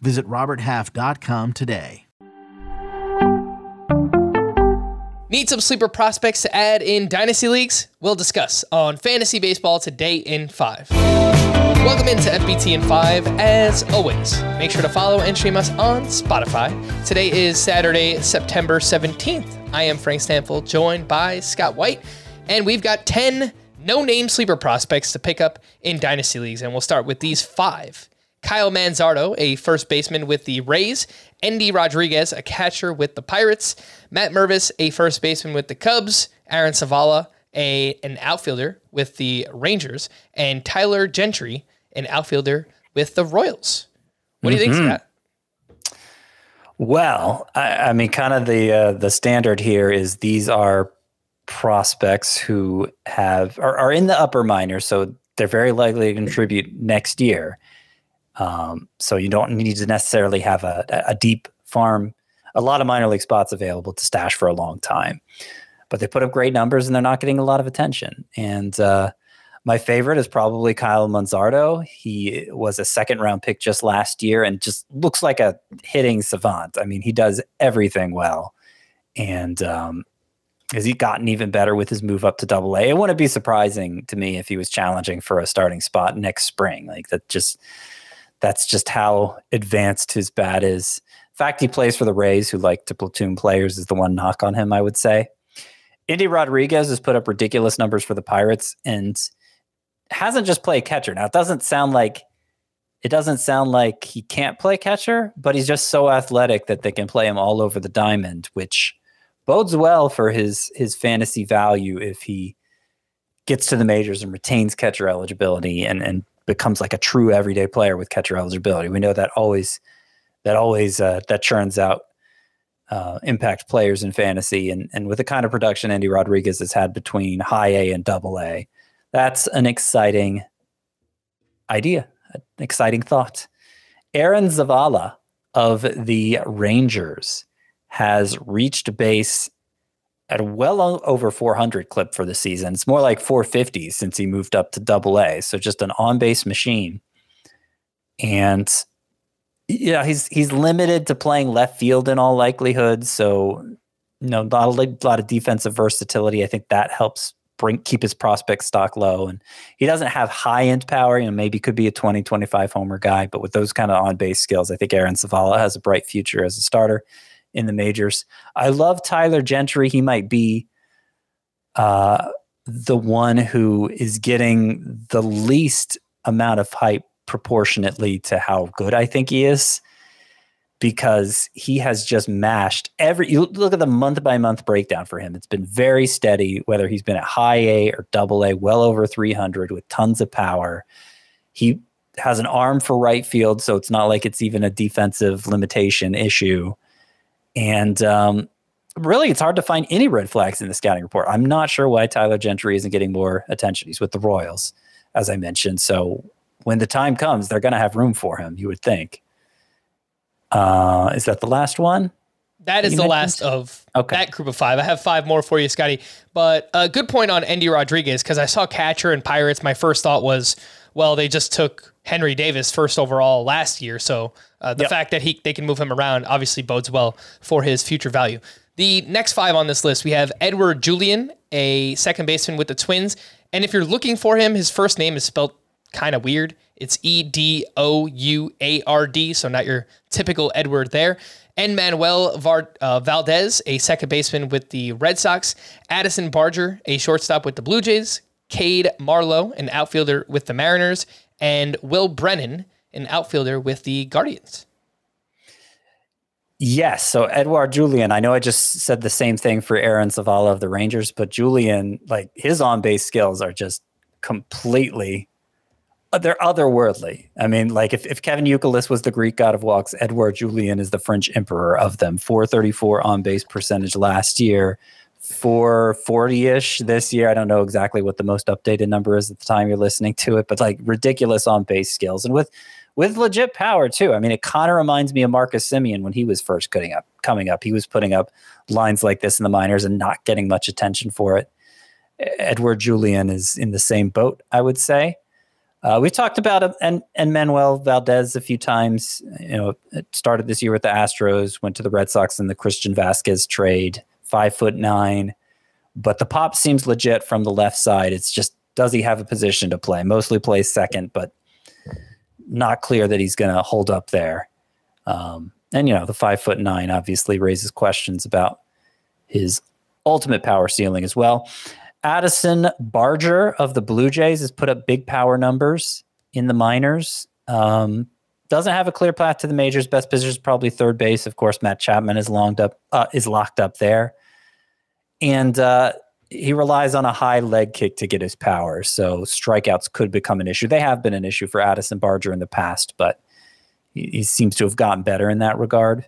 Visit RobertHalf.com today. Need some sleeper prospects to add in dynasty leagues? We'll discuss on Fantasy Baseball today in 5. Welcome into FBT in 5. As always, make sure to follow and stream us on Spotify. Today is Saturday, September 17th. I am Frank Stampfl, joined by Scott White, and we've got 10 no name sleeper prospects to pick up in dynasty leagues, and we'll start with these five. Kyle Manzardo, a first baseman with the Rays, Endy Rodriguez, a catcher with the Pirates, Matt Mervis, a first baseman with the Cubs, Aaron Zavala, a an outfielder with the Rangers, and Tyler Gentry, an outfielder with the Royals. What do you Mm-hmm. think, Scott? Well, I, I mean, kind of the uh, the standard here is these are prospects who have are, are in the upper minors, so they're very likely to contribute next year. Um, so you don't need to necessarily have a, a deep farm, a lot of minor league spots available to stash for a long time. But they put up great numbers and they're not getting a lot of attention. And uh, my favorite is probably Kyle Manzardo. He was a second round pick just last year and just looks like a hitting savant. I mean, he does everything well. And um, has he gotten even better with his move up to double A? It wouldn't be surprising to me if he was challenging for a starting spot next spring. Like that just that's just how advanced his bat is. The fact he plays for the Rays, who like to platoon players, is the one knock on him, I would say. Endy Rodriguez has put up ridiculous numbers for the Pirates and hasn't just played catcher. Now it doesn't sound like it doesn't sound like he can't play catcher, but he's just so athletic that they can play him all over the diamond, which bodes well for his his fantasy value if he gets to the majors and retains catcher eligibility and and becomes like a true everyday player with catcher eligibility. We know that always that always uh, that churns out uh, impact players in fantasy, and and with the kind of production Endy Rodriguez has had between high A and double A, that's an exciting idea, an exciting thought. Aaron Zavala of the Rangers has reached base at well over 400 clip for the season. It's more like 450 since he moved up to double A. So just an on base machine. And yeah, he's he's limited to playing left field in all likelihood. So you know, not a lot of defensive versatility. I think that helps bring keep his prospect stock low. And he doesn't have high end power. You know, maybe could be a 20, 25 homer guy, but with those kind of on base skills, I think Aaron Zavala has a bright future as a starter in the majors. I love Tyler Gentry. He might be uh, the one who is getting the least amount of hype proportionately to how good I think he is because he has just mashed every you look at the month by month breakdown for him it's been very steady whether he's been at high A or double A well over 300 with tons of power he has an arm for right field so it's not like it's even a defensive limitation issue and um, really, it's hard to find any red flags in the scouting report. I'm not sure why Tyler Gentry isn't getting more attention. He's with the Royals, as I mentioned. So when the time comes, they're going to have room for him, you would think. Uh, is that the last one? That is You the mentioned- last of Okay. that group of five. I have five more for you, Scotty. But a good point on Endy Rodriguez because I saw catcher and Pirates. My first thought was, well, they just took Henry Davis first overall last year, so uh, the Yep. fact that he they can move him around obviously bodes well for his future value. The next five on this list, we have Edouard Julien, a second baseman with the Twins, and if you're looking for him, his first name is spelled kind of weird. It's E D O U A R D, so not your typical Edward there. And Manuel Var- uh, Valdez, a second baseman with the Red Sox. Addison Barger, a shortstop with the Blue Jays. Cade Marlowe, an outfielder with the Mariners. And Will Brennan, an outfielder with the Guardians. Yes. So Edouard Julien, I know I just said the same thing for Aaron Zavala of the Rangers, but Julien, like his on base skills are just completely uh, they're otherworldly. I mean, like if, if Kevin Youkilis was the Greek god of walks, Edouard Julien is the French emperor of them. 434 on base percentage last year, 440 ish this year. I don't know exactly what the most updated number is at the time you're listening to it, but like ridiculous on base skills and with with legit power too. I mean, it kind of reminds me of Marcus Semien when he was first coming up. Coming up, he was putting up lines like this in the minors and not getting much attention for it. Edouard Julien is in the same boat, I would say. Uh, we talked about him and and Manuel Valdez a few times. You know, started this year with the Astros, went to the Red Sox in the Christian Vázquez trade. Five foot nine, but the pop seems legit from the left side. It's just does he have a position to play? Mostly plays second, but not clear that he's going to hold up there. Um, and you know, the five foot nine obviously raises questions about his ultimate power ceiling as well. Addison Barger of the Blue Jays has put up big power numbers in the minors. Um, doesn't have a clear path to the majors. Best position is probably third base. Of course, Matt Chapman is longed up, uh, is locked up there, and uh, he relies on a high leg kick to get his power. So strikeouts could become an issue. They have been an issue for Addison Barger in the past, but he, he seems to have gotten better in that regard.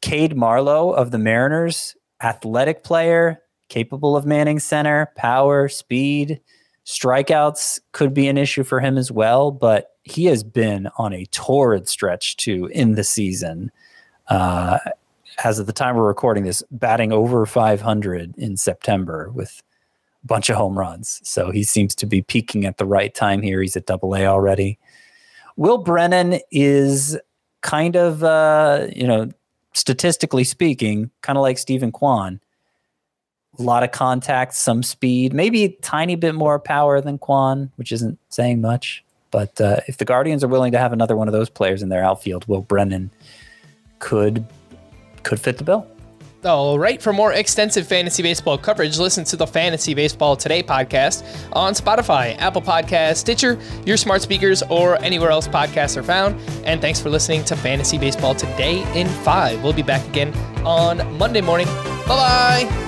Cade Marlowe of the Mariners, athletic player, capable of manning center, power, speed, strikeouts could be an issue for him as well. But he has been on a torrid stretch too in the season. Uh, as of the time we're recording this, batting over 500 in September with a bunch of home runs. So he seems to be peaking at the right time here. He's at double A already. Will Brennan is kind of, uh, you know, statistically speaking, kind of like Steven Kwan a lot of contact, some speed, maybe a tiny bit more power than Kwan, which isn't saying much. But uh, if the Guardians are willing to have another one of those players in their outfield, Will Brennan could could fit the bill. All right. For more extensive fantasy baseball coverage, listen to the Fantasy Baseball Today podcast on Spotify, Apple Podcasts, Stitcher, your smart speakers, or anywhere else podcasts are found. And thanks for listening to Fantasy Baseball Today in 5. We'll be back again on Monday morning. Bye bye.